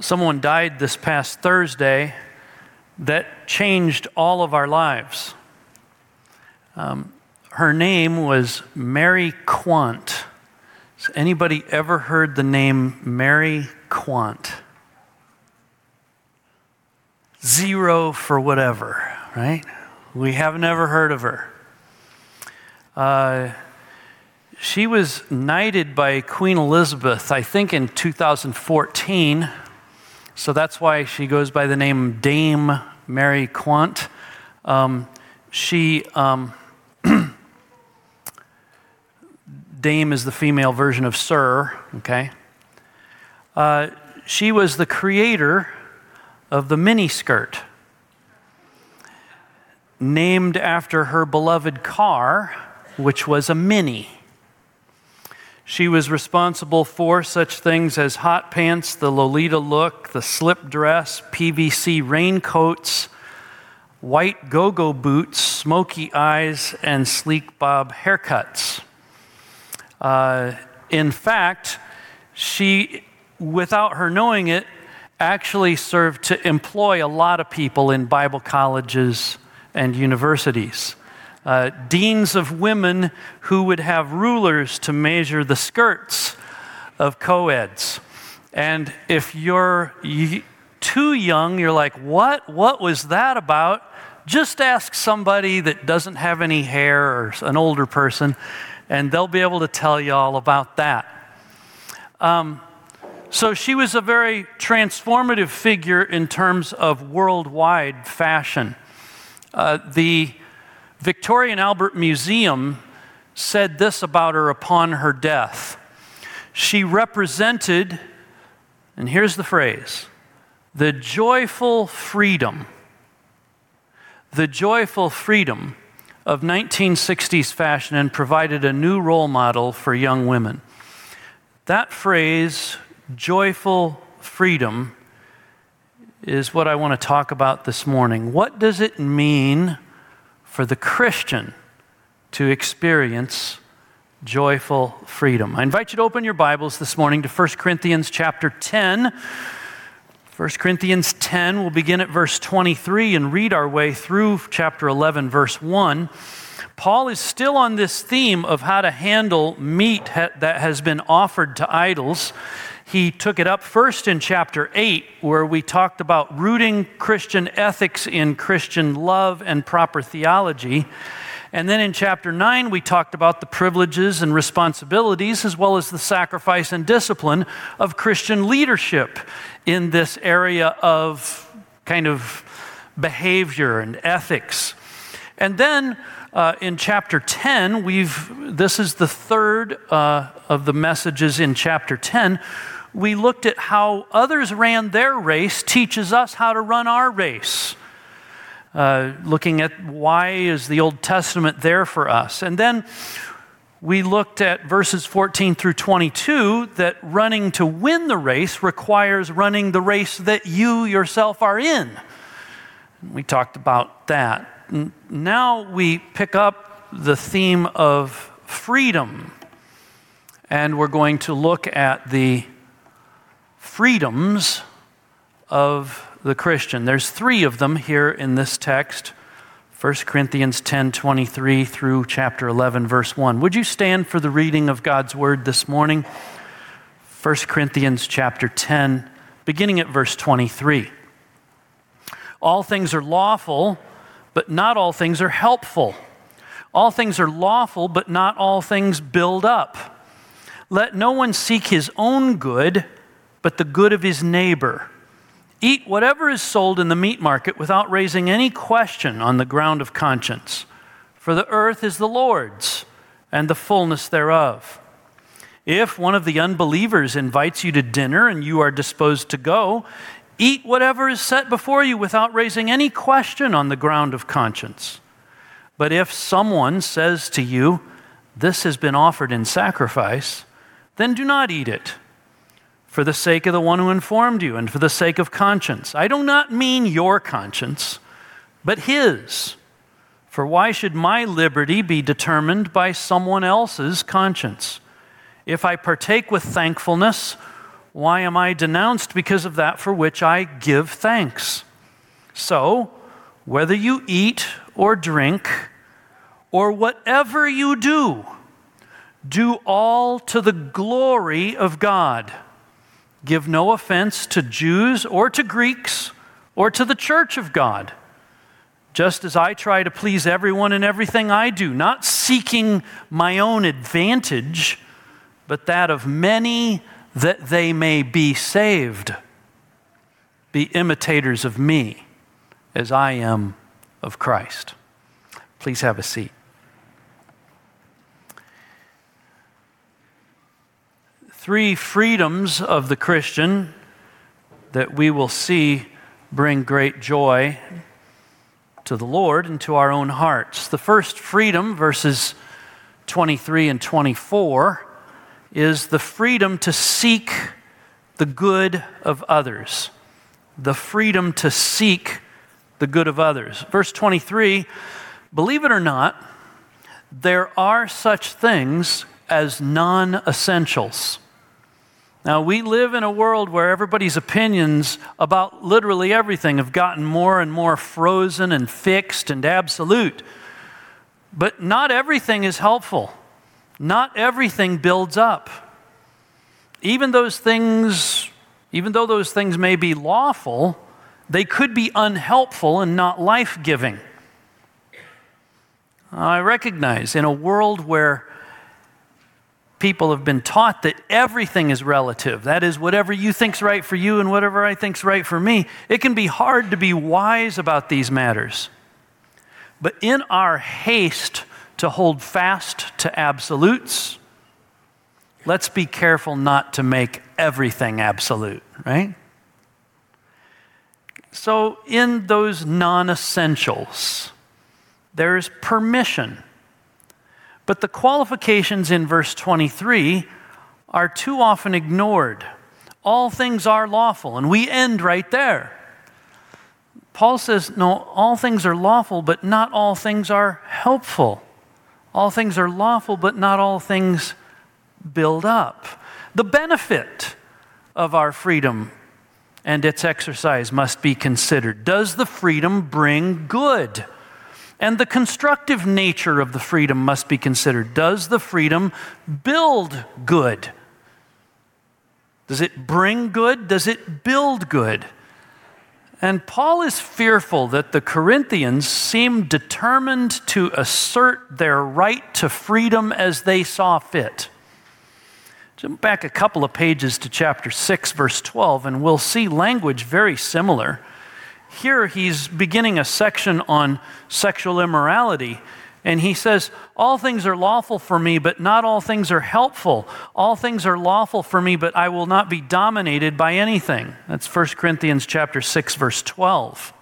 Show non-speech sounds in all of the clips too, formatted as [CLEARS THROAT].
someone died this past Thursday that changed all of our lives. Um, her name was Mary Quant. Has anybody ever heard the name Mary Quant? Zero for whatever, right? We have never heard of her. Uh, she was knighted by Queen Elizabeth, I think in 2014. So that's why she goes by the name Dame Mary Quant. Um, she, um, [CLEARS THROAT] Dame is the female version of Sir, okay? Uh, she was the creator of the miniskirt, named after her beloved car, which was a mini. She was responsible for such things as hot pants, the Lolita look, the slip dress, PVC raincoats, white go go boots, smoky eyes, and sleek bob haircuts. Uh, in fact, she, without her knowing it, actually served to employ a lot of people in Bible colleges and universities uh, deans of women who would have rulers to measure the skirts of co-eds. And if you're too young, you're like, what? What was that about? Just ask somebody that doesn't have any hair or an older person, and they'll be able to tell you all about that. Um, so she was a very transformative figure in terms of worldwide fashion. Uh, the Victoria and Albert Museum said this about her upon her death. She represented, and here's the phrase, the joyful freedom, the joyful freedom of 1960s fashion and provided a new role model for young women. That phrase, joyful freedom, is what I want to talk about this morning. What does it mean for the Christian to experience joyful freedom. I invite you to open your Bibles this morning to 1 Corinthians chapter 10. 1 Corinthians 10, we'll begin at verse 23 and read our way through chapter 11, verse 1. Paul is still on this theme of how to handle meat that has been offered to idols. He took it up first in chapter 8, where we talked about rooting Christian ethics in Christian love and proper theology. And then in chapter 9, we talked about the privileges and responsibilities, as well as the sacrifice and discipline of Christian leadership in this area of kind of behavior and ethics. And then uh, in chapter 10, we've, this is the third uh, of the messages in chapter 10 we looked at how others ran their race teaches us how to run our race. Uh, looking at why is the Old Testament there for us. And then we looked at verses 14 through 22 that running to win the race requires running the race that you yourself are in. We talked about that. Now we pick up the theme of freedom, and we're going to look at the freedoms of the Christian. There's three of them here in this text. 1 Corinthians 10 23 through chapter 11, verse 1. Would you stand for the reading of God's word this morning? 1 Corinthians chapter 10, beginning at verse 23. All things are lawful, but not all things are helpful. All things are lawful, but not all things build up. Let no one seek his own good but the good of his neighbor. Eat whatever is sold in the meat market without raising any question on the ground of conscience. For the earth is the Lord's and the fullness thereof. If one of the unbelievers invites you to dinner and you are disposed to go, eat whatever is set before you without raising any question on the ground of conscience. But if someone says to you, This has been offered in sacrifice, then do not eat it for the sake of the one who informed you and for the sake of conscience. I do not mean your conscience, but his. For why should my liberty be determined by someone else's conscience? If I partake with thankfulness, Why am I denounced? Because of that for which I give thanks. So, whether you eat or drink, or whatever you do, do all to the glory of God. Give no offense to Jews or to Greeks or to the church of God, just as I try to please everyone in everything I do, not seeking my own advantage, but that of many that they may be saved. Be imitators of me as I am of Christ. Please have a seat. Three freedoms of the Christian that we will see bring great joy to the Lord and to our own hearts. The first freedom, verses 23 and 24, is the freedom to seek the good of others. The freedom to seek the good of others. Verse 23 believe it or not, there are such things as non essentials. Now, we live in a world where everybody's opinions about literally everything have gotten more and more frozen and fixed and absolute. But not everything is helpful, not everything builds up. Even those things, even though those things may be lawful, they could be unhelpful and not life giving. I recognize in a world where people have been taught that everything is relative. That is, whatever you think's right for you and whatever I think's right for me. It can be hard to be wise about these matters. But in our haste to hold fast to absolutes, let's be careful not to make everything absolute, right? So, in those non essentials, there's permission but the qualifications in verse 23 are too often ignored. All things are lawful, and we end right there. Paul says, no, all things are lawful, but not all things are helpful. All things are lawful, but not all things build up. The benefit of our freedom and its exercise must be considered. Does the freedom bring good? And the constructive nature of the freedom must be considered. Does the freedom build good? Does it bring good? Does it build good? And Paul is fearful that the Corinthians seem determined to assert their right to freedom as they saw fit. Jump back a couple of pages to chapter 6, verse 12, and we'll see language very similar. Here he's beginning a section on sexual immorality. And he says, All things are lawful for me, but not all things are helpful. All things are lawful for me, but I will not be dominated by anything. That's 1 Corinthians chapter 6, verse 12.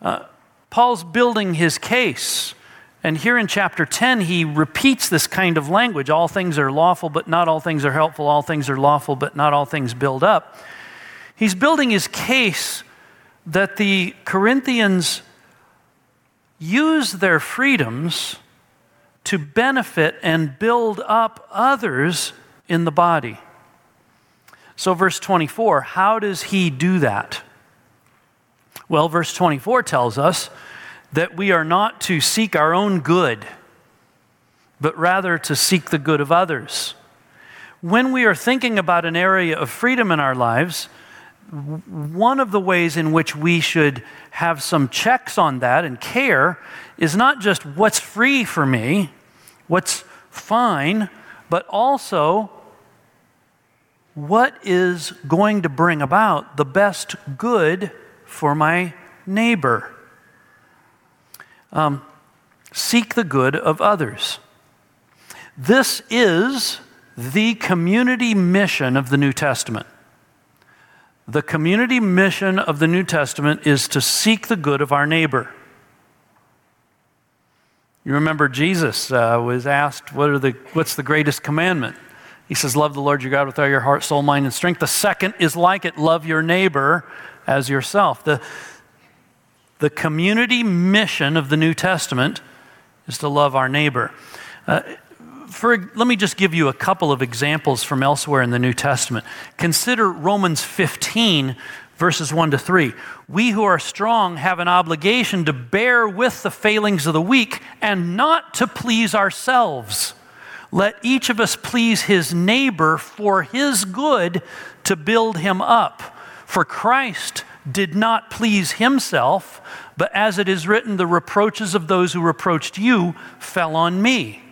Uh, Paul's building his case. And here in chapter 10, he repeats this kind of language all things are lawful, but not all things are helpful. All things are lawful, but not all things build up. He's building his case that the Corinthians use their freedoms to benefit and build up others in the body. So, verse 24, how does he do that? Well, verse 24 tells us that we are not to seek our own good, but rather to seek the good of others. When we are thinking about an area of freedom in our lives, one of the ways in which we should have some checks on that and care is not just what's free for me, what's fine, but also what is going to bring about the best good for my neighbor. Um, seek the good of others. This is the community mission of the New Testament. The community mission of the New Testament is to seek the good of our neighbor. You remember Jesus uh, was asked, what are the, What's the greatest commandment? He says, Love the Lord your God with all your heart, soul, mind, and strength. The second is like it love your neighbor as yourself. The, the community mission of the New Testament is to love our neighbor. Uh, for, let me just give you a couple of examples from elsewhere in the New Testament. Consider Romans 15, verses 1 to 3. We who are strong have an obligation to bear with the failings of the weak and not to please ourselves. Let each of us please his neighbor for his good to build him up. For Christ did not please himself, but as it is written, the reproaches of those who reproached you fell on me.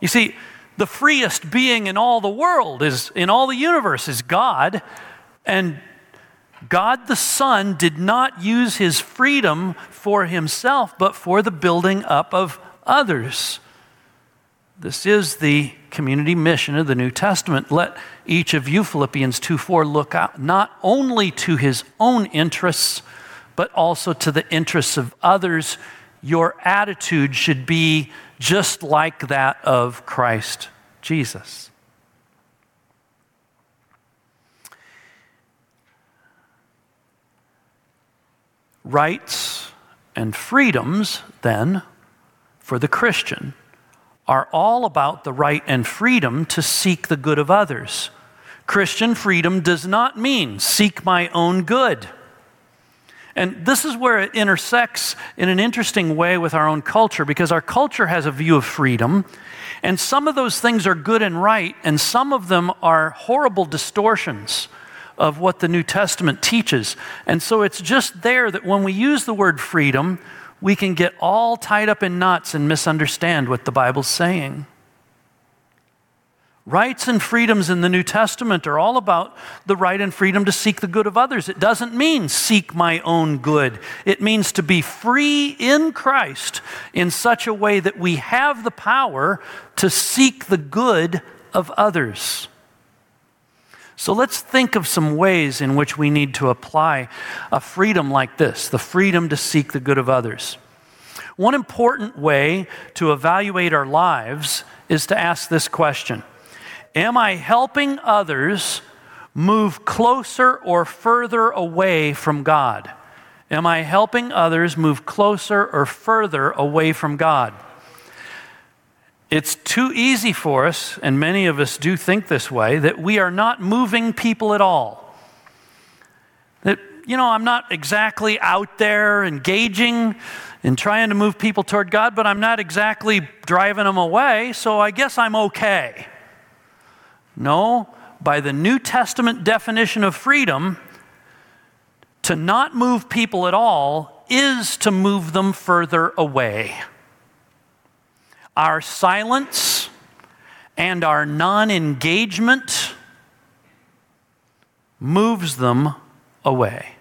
You see, the freest being in all the world is in all the universe is God, and God the Son did not use his freedom for himself, but for the building up of others. This is the community mission of the New Testament. Let each of you, Philippians 2 4, look out not only to his own interests, but also to the interests of others. Your attitude should be just like that of Christ Jesus. Rights and freedoms, then, for the Christian are all about the right and freedom to seek the good of others. Christian freedom does not mean seek my own good. And this is where it intersects in an interesting way with our own culture because our culture has a view of freedom, and some of those things are good and right, and some of them are horrible distortions of what the New Testament teaches. And so it's just there that when we use the word freedom, we can get all tied up in knots and misunderstand what the Bible's saying. Rights and freedoms in the New Testament are all about the right and freedom to seek the good of others. It doesn't mean seek my own good. It means to be free in Christ in such a way that we have the power to seek the good of others. So let's think of some ways in which we need to apply a freedom like this the freedom to seek the good of others. One important way to evaluate our lives is to ask this question Am I helping others move closer or further away from God? Am I helping others move closer or further away from God? It's too easy for us, and many of us do think this way, that we are not moving people at all. That, you know, I'm not exactly out there engaging and trying to move people toward God, but I'm not exactly driving them away, so I guess I'm okay. No, by the New Testament definition of freedom, to not move people at all is to move them further away. Our silence and our non engagement moves them away.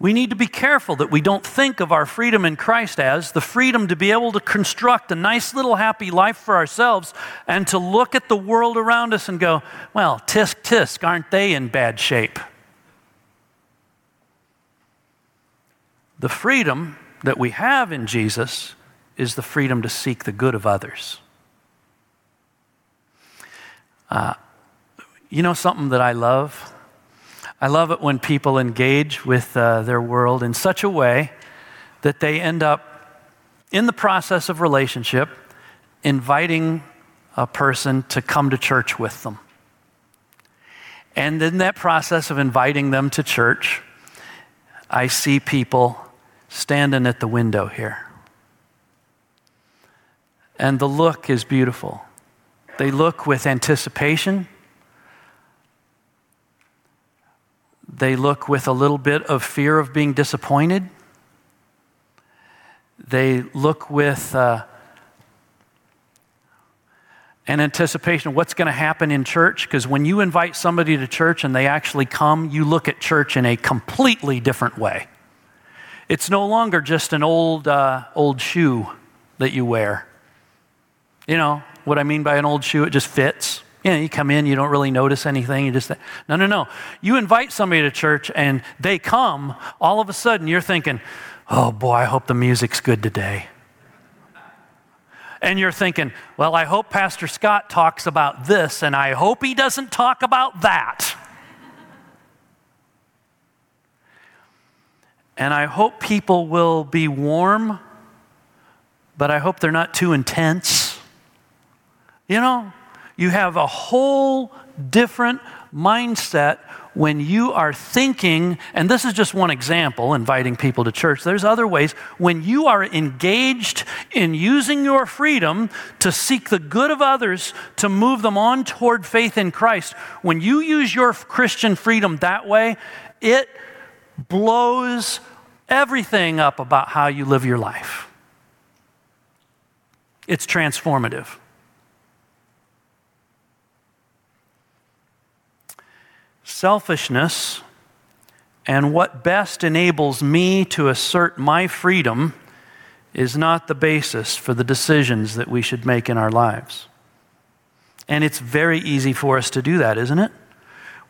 We need to be careful that we don't think of our freedom in Christ as the freedom to be able to construct a nice little happy life for ourselves and to look at the world around us and go, well, tisk tisk, aren't they in bad shape? The freedom that we have in Jesus is the freedom to seek the good of others. Uh, you know something that I love? I love it when people engage with uh, their world in such a way that they end up, in the process of relationship, inviting a person to come to church with them. And in that process of inviting them to church, I see people standing at the window here. And the look is beautiful. They look with anticipation. They look with a little bit of fear of being disappointed. They look with uh, an anticipation of what's going to happen in church. Because when you invite somebody to church and they actually come, you look at church in a completely different way. It's no longer just an old, uh, old shoe that you wear. You know what I mean by an old shoe? It just fits. You know, you come in, you don't really notice anything. You just, no, no, no. You invite somebody to church and they come, all of a sudden you're thinking, oh boy, I hope the music's good today. And you're thinking, well, I hope Pastor Scott talks about this and I hope he doesn't talk about that. And I hope people will be warm but I hope they're not too intense. You know, you have a whole different mindset when you are thinking, and this is just one example, inviting people to church, there's other ways. When you are engaged in using your freedom to seek the good of others, to move them on toward faith in Christ, when you use your Christian freedom that way, it blows everything up about how you live your life. It's transformative. Selfishness and what best enables me to assert my freedom is not the basis for the decisions that we should make in our lives. And it's very easy for us to do that, isn't it?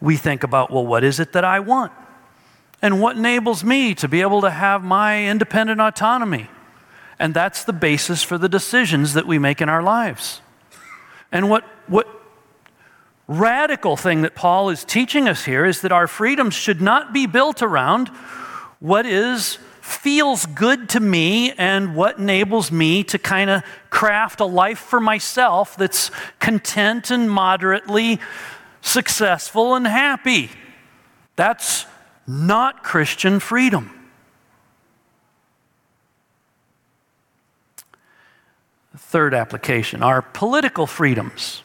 We think about, well, what is it that I want? And what enables me to be able to have my independent autonomy? And that's the basis for the decisions that we make in our lives. And what, what radical thing that Paul is teaching us here is that our freedoms should not be built around what is feels good to me and what enables me to kind of craft a life for myself that's content and moderately successful and happy. That's not Christian freedom. Third application our political freedoms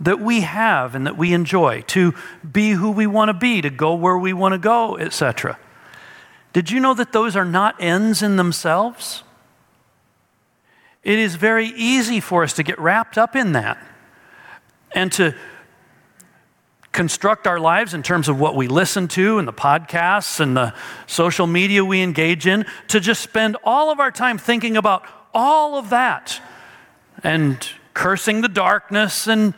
that we have and that we enjoy, to be who we want to be, to go where we want to go, etc. Did you know that those are not ends in themselves? It is very easy for us to get wrapped up in that and to construct our lives in terms of what we listen to and the podcasts and the social media we engage in, to just spend all of our time thinking about all of that and cursing the darkness and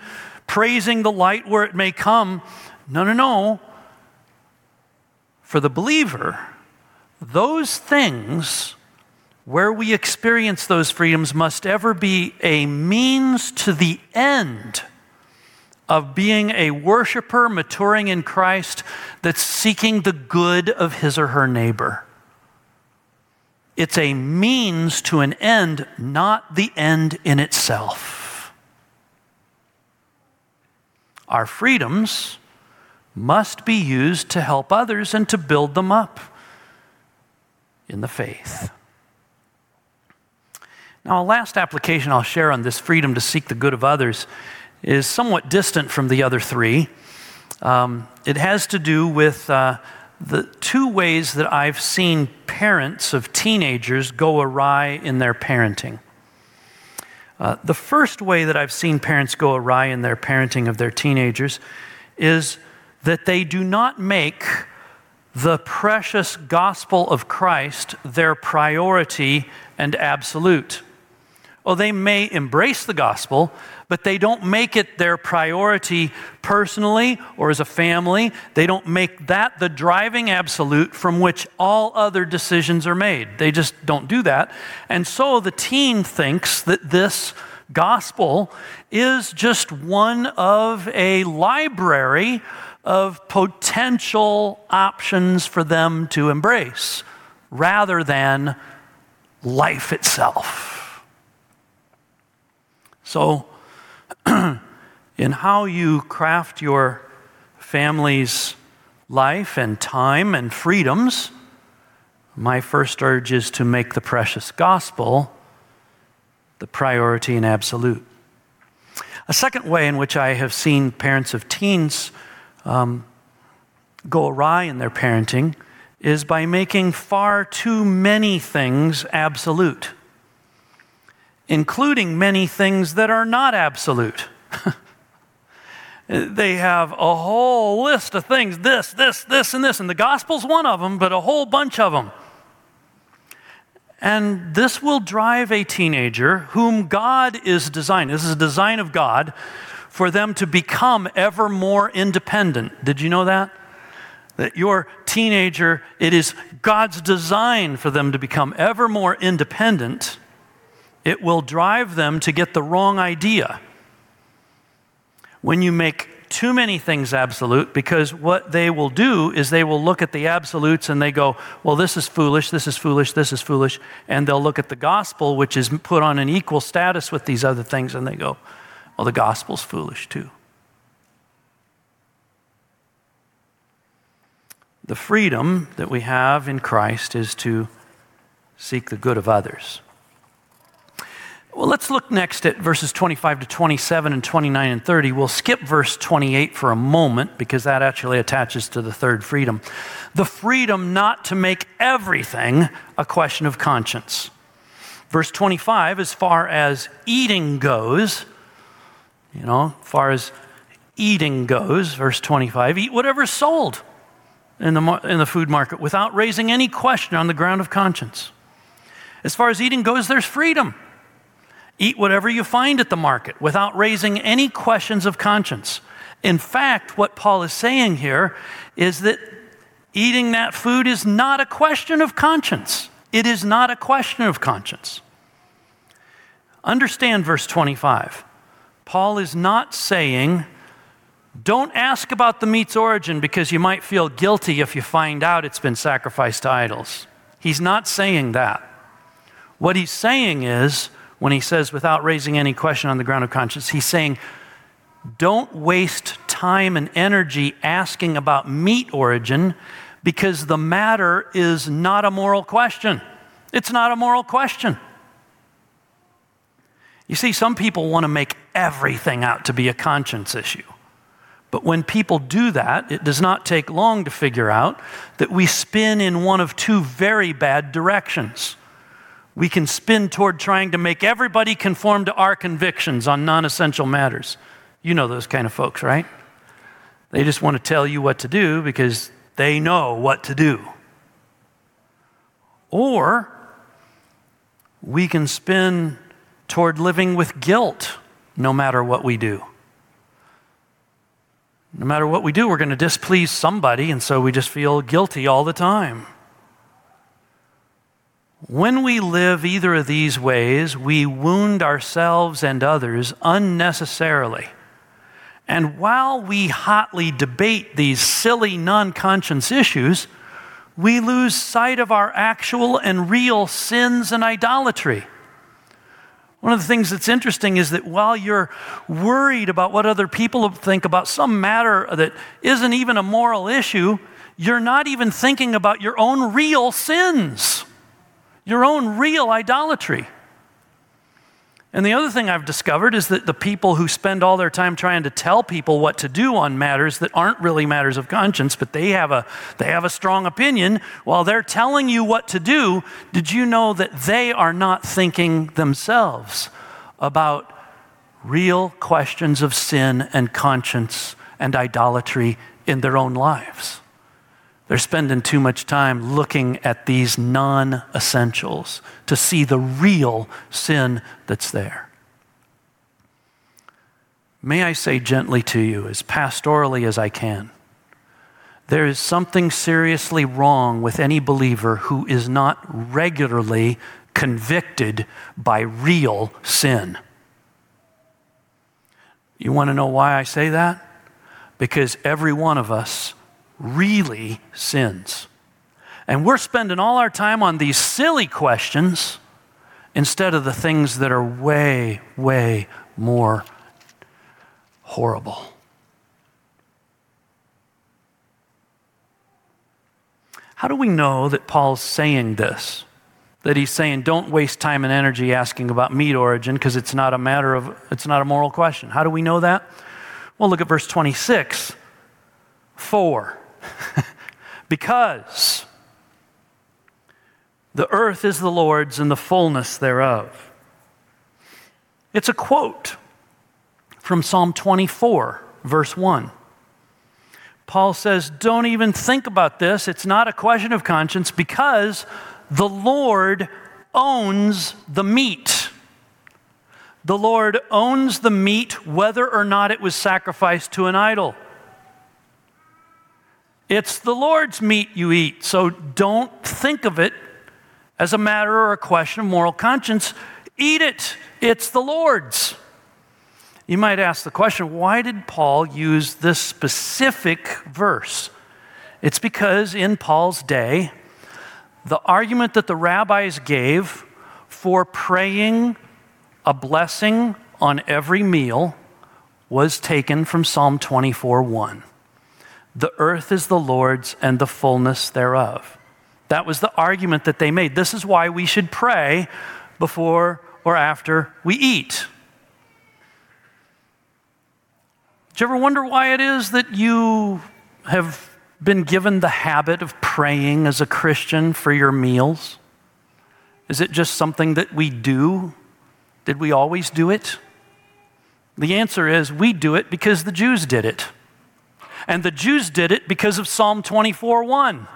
praising the light where it may come. No, no, no. For the believer, those things where we experience those freedoms must ever be a means to the end of being a worshiper maturing in Christ that's seeking the good of his or her neighbor. It's a means to an end, not the end in itself. Our freedoms must be used to help others and to build them up in the faith. Now, a last application I'll share on this freedom to seek the good of others is somewhat distant from the other three. Um, it has to do with uh, the two ways that I've seen parents of teenagers go awry in their parenting. Uh, the first way that I've seen parents go awry in their parenting of their teenagers is that they do not make the precious gospel of Christ their priority and absolute. Oh, they may embrace the gospel, but they don't make it their priority personally or as a family. They don't make that the driving absolute from which all other decisions are made. They just don't do that. And so the teen thinks that this gospel is just one of a library of potential options for them to embrace rather than life itself. So, [CLEARS THROAT] in how you craft your family's life and time and freedoms, my first urge is to make the precious gospel the priority and absolute. A second way in which I have seen parents of teens um, go awry in their parenting is by making far too many things absolute, including many things that are not absolute. [LAUGHS] they have a whole list of things this, this, this, and this, and the gospel's one of them, but a whole bunch of them. And this will drive a teenager whom God is designed, this is a design of God, for them to become ever more independent. Did you know that? That your teenager, it is God's design for them to become ever more independent. It will drive them to get the wrong idea. When you make too many things absolute because what they will do is they will look at the absolutes and they go, well, this is foolish, this is foolish, this is foolish. And they'll look at the gospel, which is put on an equal status with these other things, and they go, well, the gospel's foolish too. The freedom that we have in Christ is to seek the good of others. Well, let's look next at verses 25 to 27 and 29 and 30. We'll skip verse 28 for a moment because that actually attaches to the third freedom. The freedom not to make everything a question of conscience. Verse 25, as far as eating goes, you know, as far as eating goes, verse 25, eat whatever's sold in the, in the food market without raising any question on the ground of conscience. As far as eating goes, there's freedom. Eat whatever you find at the market without raising any questions of conscience. In fact, what Paul is saying here is that eating that food is not a question of conscience. It is not a question of conscience. Understand verse 25. Paul is not saying, don't ask about the meat's origin because you might feel guilty if you find out it's been sacrificed to idols. He's not saying that. What he's saying is, when he says, without raising any question on the ground of conscience, he's saying, don't waste time and energy asking about meat origin because the matter is not a moral question. It's not a moral question. You see, some people want to make everything out to be a conscience issue. But when people do that, it does not take long to figure out that we spin in one of two very bad directions we can spin toward trying to make everybody conform to our convictions on non essential matters. You know those kind of folks, right? They just want to tell you what to do because they know what to do. Or we can spin toward living with guilt no matter what we do. No matter what we do, we're going to displease somebody, and so we just feel guilty all the time. When we live either of these ways, we wound ourselves and others unnecessarily. And while we hotly debate these silly non conscience issues, we lose sight of our actual and real sins and idolatry. One of the things that's interesting is that while you're worried about what other people think about some matter that isn't even a moral issue, you're not even thinking about your own real sins your own real idolatry. And the other thing I've discovered is that the people who spend all their time trying to tell people what to do on matters that aren't really matters of conscience, but they have a, they have a strong opinion, while they're telling you what to do, did you know that they are not thinking themselves about real questions of sin and conscience and idolatry in their own lives? They're spending too much time looking at these non essentials to see the real sin that's there. May I say gently to you, as pastorally as I can, there is something seriously wrong with any believer who is not regularly convicted by real sin. You want to know why I say that? Because every one of us really sins. And we're spending all our time on these silly questions instead of the things that are way, way more horrible. How do we know that Paul's saying this? That he's saying, don't waste time and energy asking about meat origin because it's not a matter of, it's not a moral question. How do we know that? Well, look at verse 26. 4. [LAUGHS] because the earth is the Lord's and the fullness thereof. It's a quote from Psalm 24, verse 1. Paul says, Don't even think about this. It's not a question of conscience because the Lord owns the meat. The Lord owns the meat whether or not it was sacrificed to an idol. It's the Lord's meat you eat, so don't think of it as a matter or a question of moral conscience. Eat it, it's the Lord's. You might ask the question why did Paul use this specific verse? It's because in Paul's day, the argument that the rabbis gave for praying a blessing on every meal was taken from Psalm 24 1. The earth is the Lord's and the fullness thereof. That was the argument that they made. This is why we should pray before or after we eat. Do you ever wonder why it is that you have been given the habit of praying as a Christian for your meals? Is it just something that we do? Did we always do it? The answer is we do it because the Jews did it. And the Jews did it because of Psalm 24 1.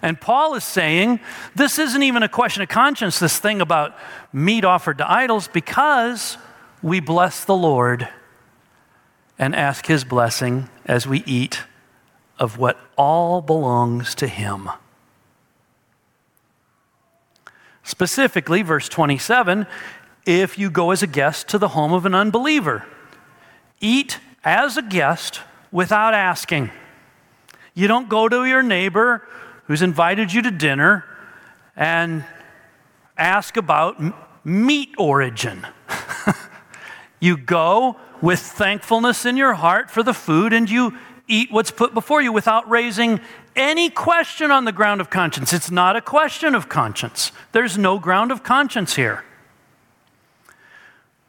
And Paul is saying this isn't even a question of conscience, this thing about meat offered to idols, because we bless the Lord and ask his blessing as we eat of what all belongs to him. Specifically, verse 27 if you go as a guest to the home of an unbeliever, eat as a guest without asking. You don't go to your neighbor who's invited you to dinner and ask about meat origin. [LAUGHS] you go with thankfulness in your heart for the food and you eat what's put before you without raising any question on the ground of conscience. It's not a question of conscience. There's no ground of conscience here.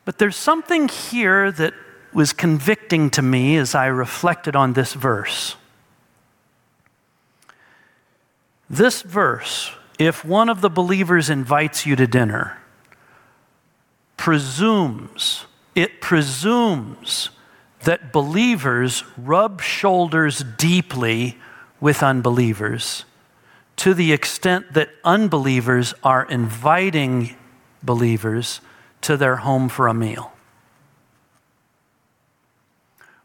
But there's something here that was convicting to me as I reflected on this verse. This verse, if one of the believers invites you to dinner, presumes, it presumes that believers rub shoulders deeply with unbelievers to the extent that unbelievers are inviting believers to their home for a meal.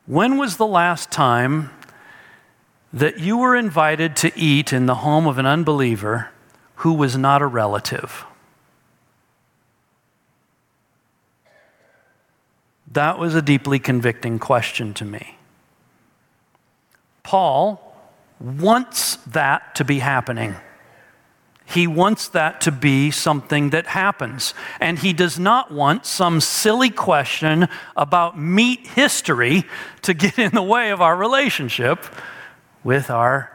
When was the last time that you were invited to eat in the home of an unbeliever who was not a relative? That was a deeply convicting question to me. Paul wants that to be happening. He wants that to be something that happens. And he does not want some silly question about meat history to get in the way of our relationship with our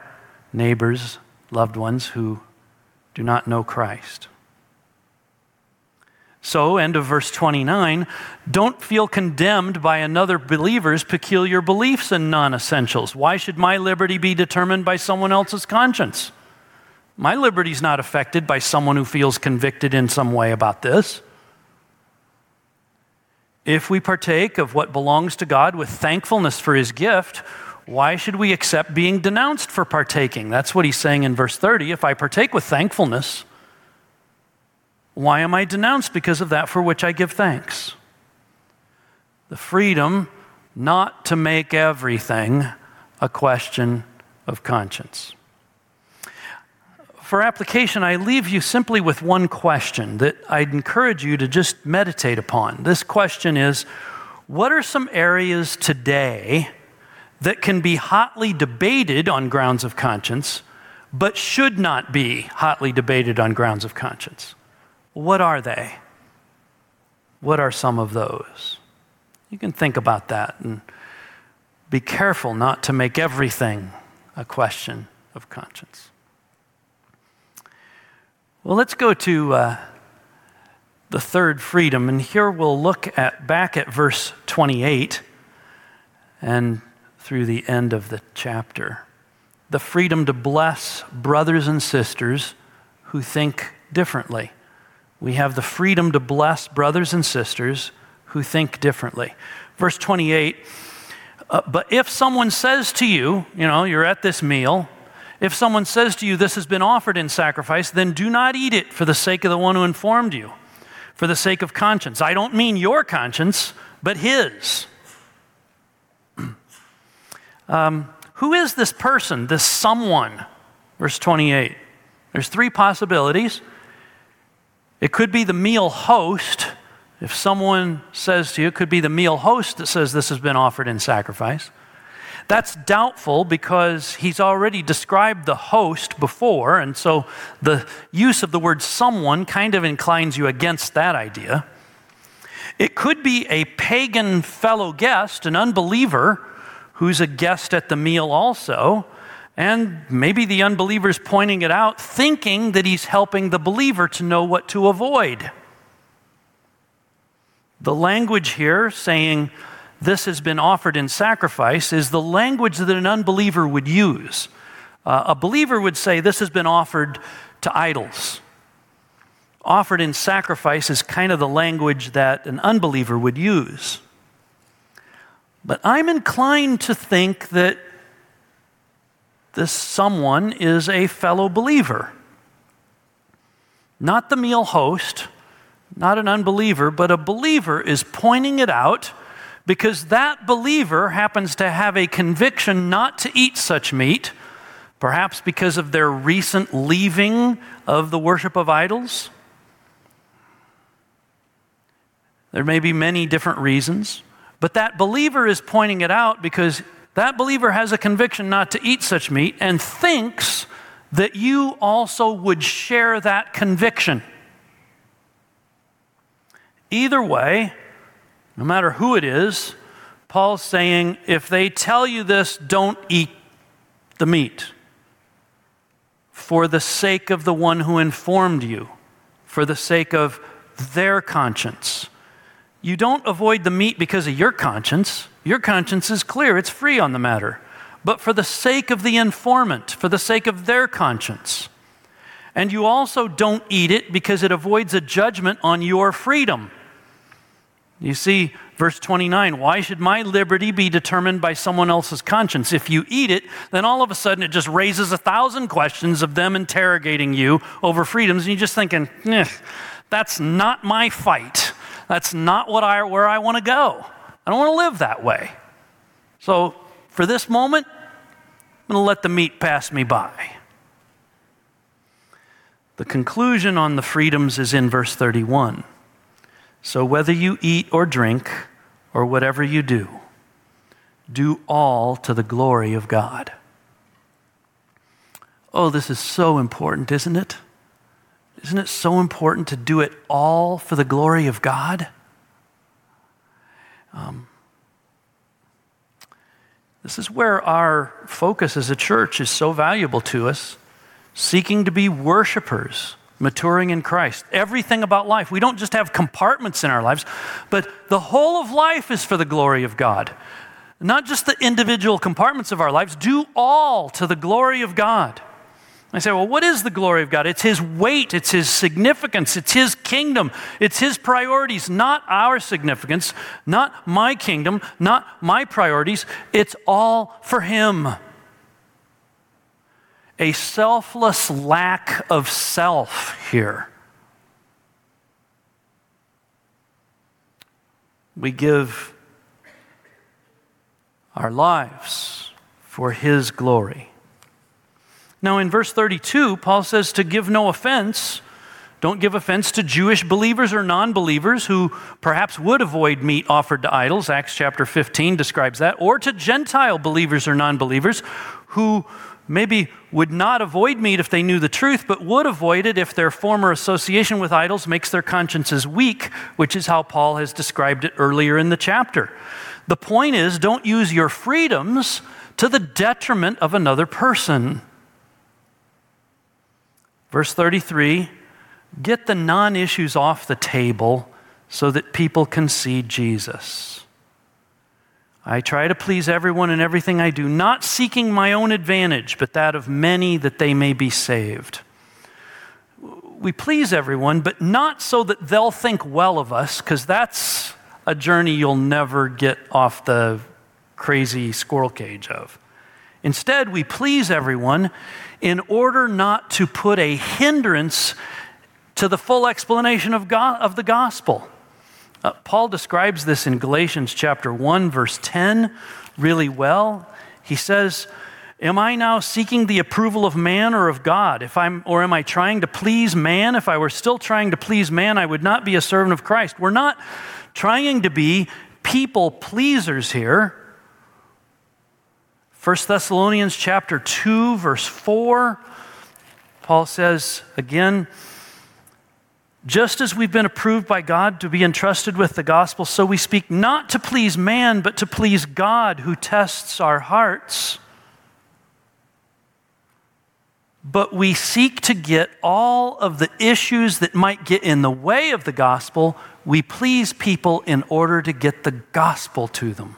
neighbors, loved ones who do not know Christ. So, end of verse 29, don't feel condemned by another believer's peculiar beliefs and non essentials. Why should my liberty be determined by someone else's conscience? My liberty is not affected by someone who feels convicted in some way about this. If we partake of what belongs to God with thankfulness for his gift, why should we accept being denounced for partaking? That's what he's saying in verse 30. If I partake with thankfulness, why am I denounced because of that for which I give thanks? The freedom not to make everything a question of conscience. For application, I leave you simply with one question that I'd encourage you to just meditate upon. This question is What are some areas today that can be hotly debated on grounds of conscience, but should not be hotly debated on grounds of conscience? What are they? What are some of those? You can think about that and be careful not to make everything a question of conscience. Well, let's go to uh, the third freedom, and here we'll look at back at verse 28 and through the end of the chapter. The freedom to bless brothers and sisters who think differently we have the freedom to bless brothers and sisters who think differently. Verse 28 uh, But if someone says to you, you know, you're at this meal, if someone says to you, This has been offered in sacrifice, then do not eat it for the sake of the one who informed you, for the sake of conscience. I don't mean your conscience, but his. [CLEARS THROAT] um, who is this person, this someone? Verse 28. There's three possibilities. It could be the meal host, If someone says to you, it could be the meal host that says this has been offered in sacrifice. That's doubtful because he's already described the host before, and so the use of the word someone kind of inclines you against that idea. It could be a pagan fellow guest, an unbeliever, who's a guest at the meal also, and maybe the unbeliever's pointing it out, thinking that he's helping the believer to know what to avoid. The language here saying, this has been offered in sacrifice is the language that an unbeliever would use. Uh, a believer would say, This has been offered to idols. Offered in sacrifice is kind of the language that an unbeliever would use. But I'm inclined to think that this someone is a fellow believer. Not the meal host, not an unbeliever, but a believer is pointing it out because that believer happens to have a conviction not to eat such meat, perhaps because of their recent leaving of the worship of idols. There may be many different reasons, but that believer is pointing it out because that believer has a conviction not to eat such meat and thinks that you also would share that conviction. Either way, no matter who it is, Paul's saying if they tell you this, don't eat the meat for the sake of the one who informed you, for the sake of their conscience. You don't avoid the meat because of your conscience. Your conscience is clear, it's free on the matter. But for the sake of the informant, for the sake of their conscience. And you also don't eat it because it avoids a judgment on your freedom. You see, verse 29 why should my liberty be determined by someone else's conscience? If you eat it, then all of a sudden it just raises a thousand questions of them interrogating you over freedoms, and you're just thinking, eh, that's not my fight. That's not what I, where I want to go. I don't want to live that way. So, for this moment, I'm going to let the meat pass me by. The conclusion on the freedoms is in verse 31. So whether you eat or drink or whatever you do, do all to the glory of God. Oh, this is so important, isn't it? Isn't it so important to do it all for the glory of God? Um, this is where our focus as a church is so valuable to us, seeking to be worshipers maturing in Christ. Everything about life. We don't just have compartments in our lives, but the whole of life is for the glory of God. Not just the individual compartments of our lives, do all to the glory of God. I say, well, what is the glory of God? It's His weight, it's His significance, it's His kingdom, it's His priorities, not our significance, not my kingdom, not my priorities. It's all for Him a selfless lack of self here. We give our lives for His glory. Now, in verse 32, Paul says to give no offense. Don't give offense to Jewish believers or non believers who perhaps would avoid meat offered to idols. Acts chapter 15 describes that. Or to Gentile believers or non believers who maybe would not avoid meat if they knew the truth, but would avoid it if their former association with idols makes their consciences weak, which is how Paul has described it earlier in the chapter. The point is, don't use your freedoms to the detriment of another person. Verse 33 get the non issues off the table so that people can see Jesus. I try to please everyone in everything I do, not seeking my own advantage, but that of many that they may be saved. We please everyone, but not so that they'll think well of us, because that's a journey you'll never get off the crazy squirrel cage of. Instead, we please everyone in order not to put a hindrance to the full explanation of, God, of the gospel. Uh, Paul describes this in Galatians chapter 1, verse 10, really well. He says, Am I now seeking the approval of man or of God? If I'm, or am I trying to please man? If I were still trying to please man, I would not be a servant of Christ. We're not trying to be people pleasers here. 1 Thessalonians chapter 2 verse 4 Paul says again just as we've been approved by God to be entrusted with the gospel so we speak not to please man but to please God who tests our hearts but we seek to get all of the issues that might get in the way of the gospel. We please people in order to get the gospel to them.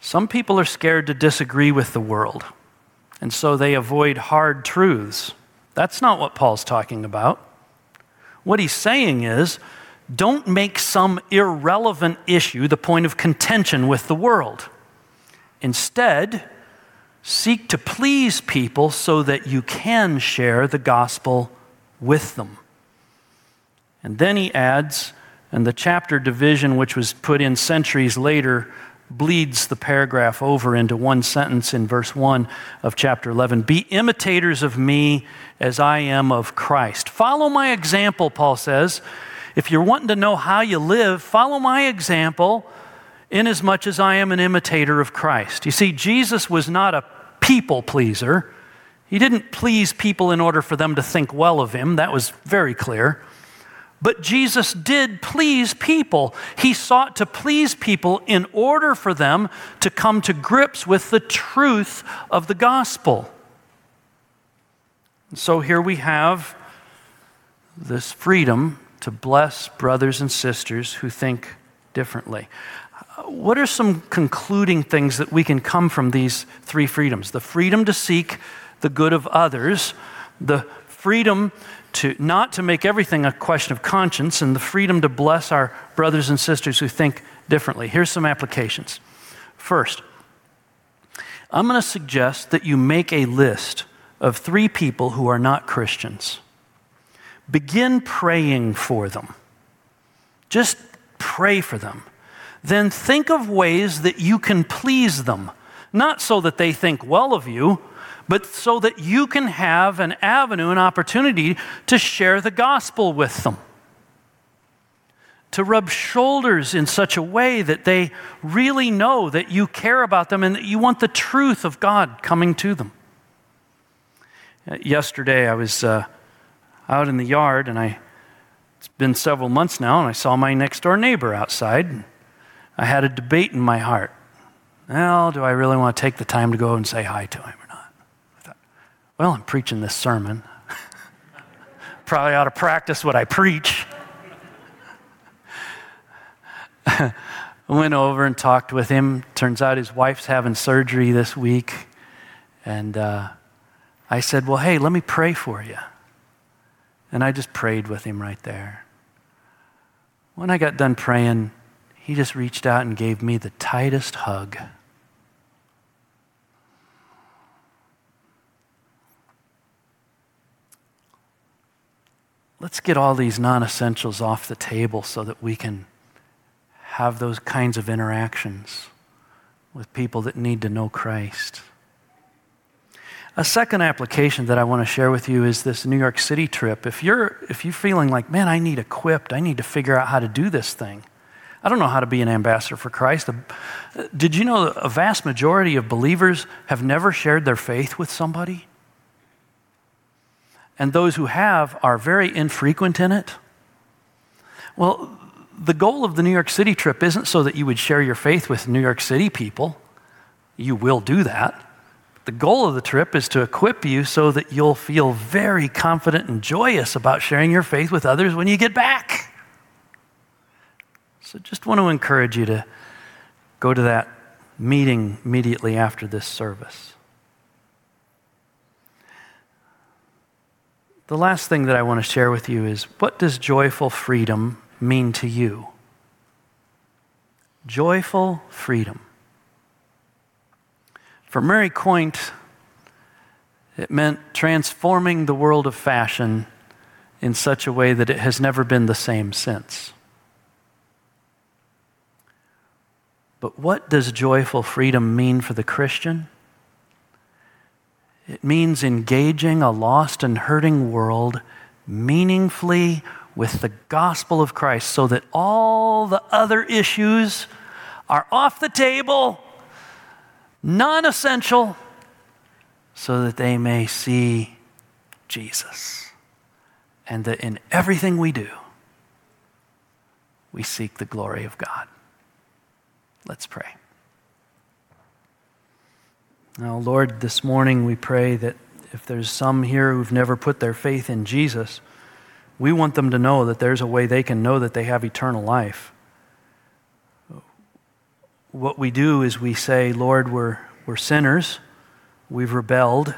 Some people are scared to disagree with the world, and so they avoid hard truths. That's not what Paul's talking about. What he's saying is don't make some irrelevant issue the point of contention with the world. Instead, Seek to please people so that you can share the gospel with them. And then he adds, and the chapter division, which was put in centuries later, bleeds the paragraph over into one sentence in verse 1 of chapter 11 Be imitators of me as I am of Christ. Follow my example, Paul says. If you're wanting to know how you live, follow my example inasmuch as I am an imitator of Christ. You see, Jesus was not a people pleaser. He didn't please people in order for them to think well of him. That was very clear. But Jesus did please people. He sought to please people in order for them to come to grips with the truth of the gospel. So here we have this freedom to bless brothers and sisters who think differently what are some concluding things that we can come from these three freedoms? The freedom to seek the good of others, the freedom to not to make everything a question of conscience, and the freedom to bless our brothers and sisters who think differently. Here's some applications. First, I'm going to suggest that you make a list of three people who are not Christians. Begin praying for them. Just pray for them then think of ways that you can please them. Not so that they think well of you, but so that you can have an avenue, an opportunity to share the gospel with them. To rub shoulders in such a way that they really know that you care about them and that you want the truth of God coming to them. Yesterday, I was uh, out in the yard, and I, it's been several months now, and I saw my next door neighbor outside. I had a debate in my heart. Well, do I really want to take the time to go and say hi to him or not? I thought, well, I'm preaching this sermon. Probably ought to practice what I preach. I went over and talked with him. Turns out his wife's having surgery this week. And uh, I said, Well, hey, let me pray for you. And I just prayed with him right there. When I got done praying, he just reached out and gave me the tightest hug. Let's get all these non essentials off the table so that we can have those kinds of interactions with people that need to know Christ. A second application that I want to share with you is this New York City trip. If you're, if you're feeling like, man, I need equipped, I need to figure out how to do this thing, I don't know how to be an ambassador for Christ. Uh, did you know a vast majority of believers have never shared their faith with somebody? And those who have are very infrequent in it. Well, the goal of the New York City trip isn't so that you would share your faith with New York City people. You will do that. The goal of the trip is to equip you so that you'll feel very confident and joyous about sharing your faith with others when you get back. So just want to encourage you to go to that meeting immediately after this service. The last thing that I want to share with you is what does joyful freedom mean to you? Joyful freedom. For Mary Quant, it meant transforming the world of fashion in such a way that it has never been the same since. But what does joyful freedom mean for the Christian? It means engaging a lost and hurting world meaningfully with the gospel of Christ so that all the other issues are off the table, non essential, so that they may see Jesus. And that in everything we do, we seek the glory of God. Let's pray. Now, Lord, this morning we pray that if there's some here who've never put their faith in Jesus, we want them to know that there's a way they can know that they have eternal life. What we do is we say, Lord, we're, we're sinners, we've rebelled,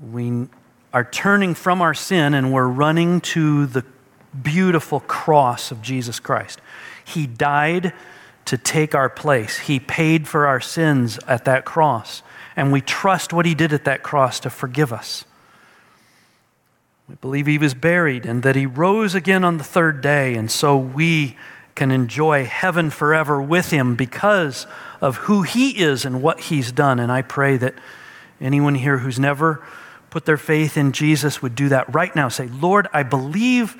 we are turning from our sin, and we're running to the beautiful cross of Jesus Christ. He died to take our place, He paid for our sins at that cross, and we trust what He did at that cross to forgive us. We believe he was buried and that he rose again on the third day, and so we can enjoy heaven forever with him because of who he is and what he's done. And I pray that anyone here who's never put their faith in Jesus would do that right now. Say, Lord, I believe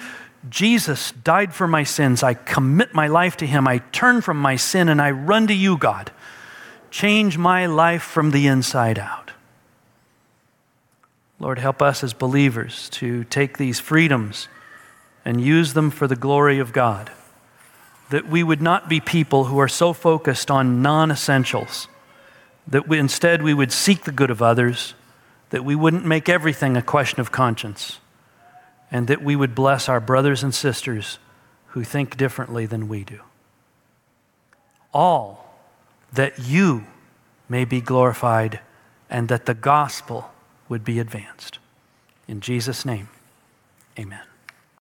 Jesus died for my sins. I commit my life to him. I turn from my sin and I run to you, God. Change my life from the inside out. Lord, help us as believers to take these freedoms and use them for the glory of God. That we would not be people who are so focused on non essentials, that we, instead we would seek the good of others, that we wouldn't make everything a question of conscience, and that we would bless our brothers and sisters who think differently than we do. All that you may be glorified and that the gospel would be advanced. In Jesus' name, amen.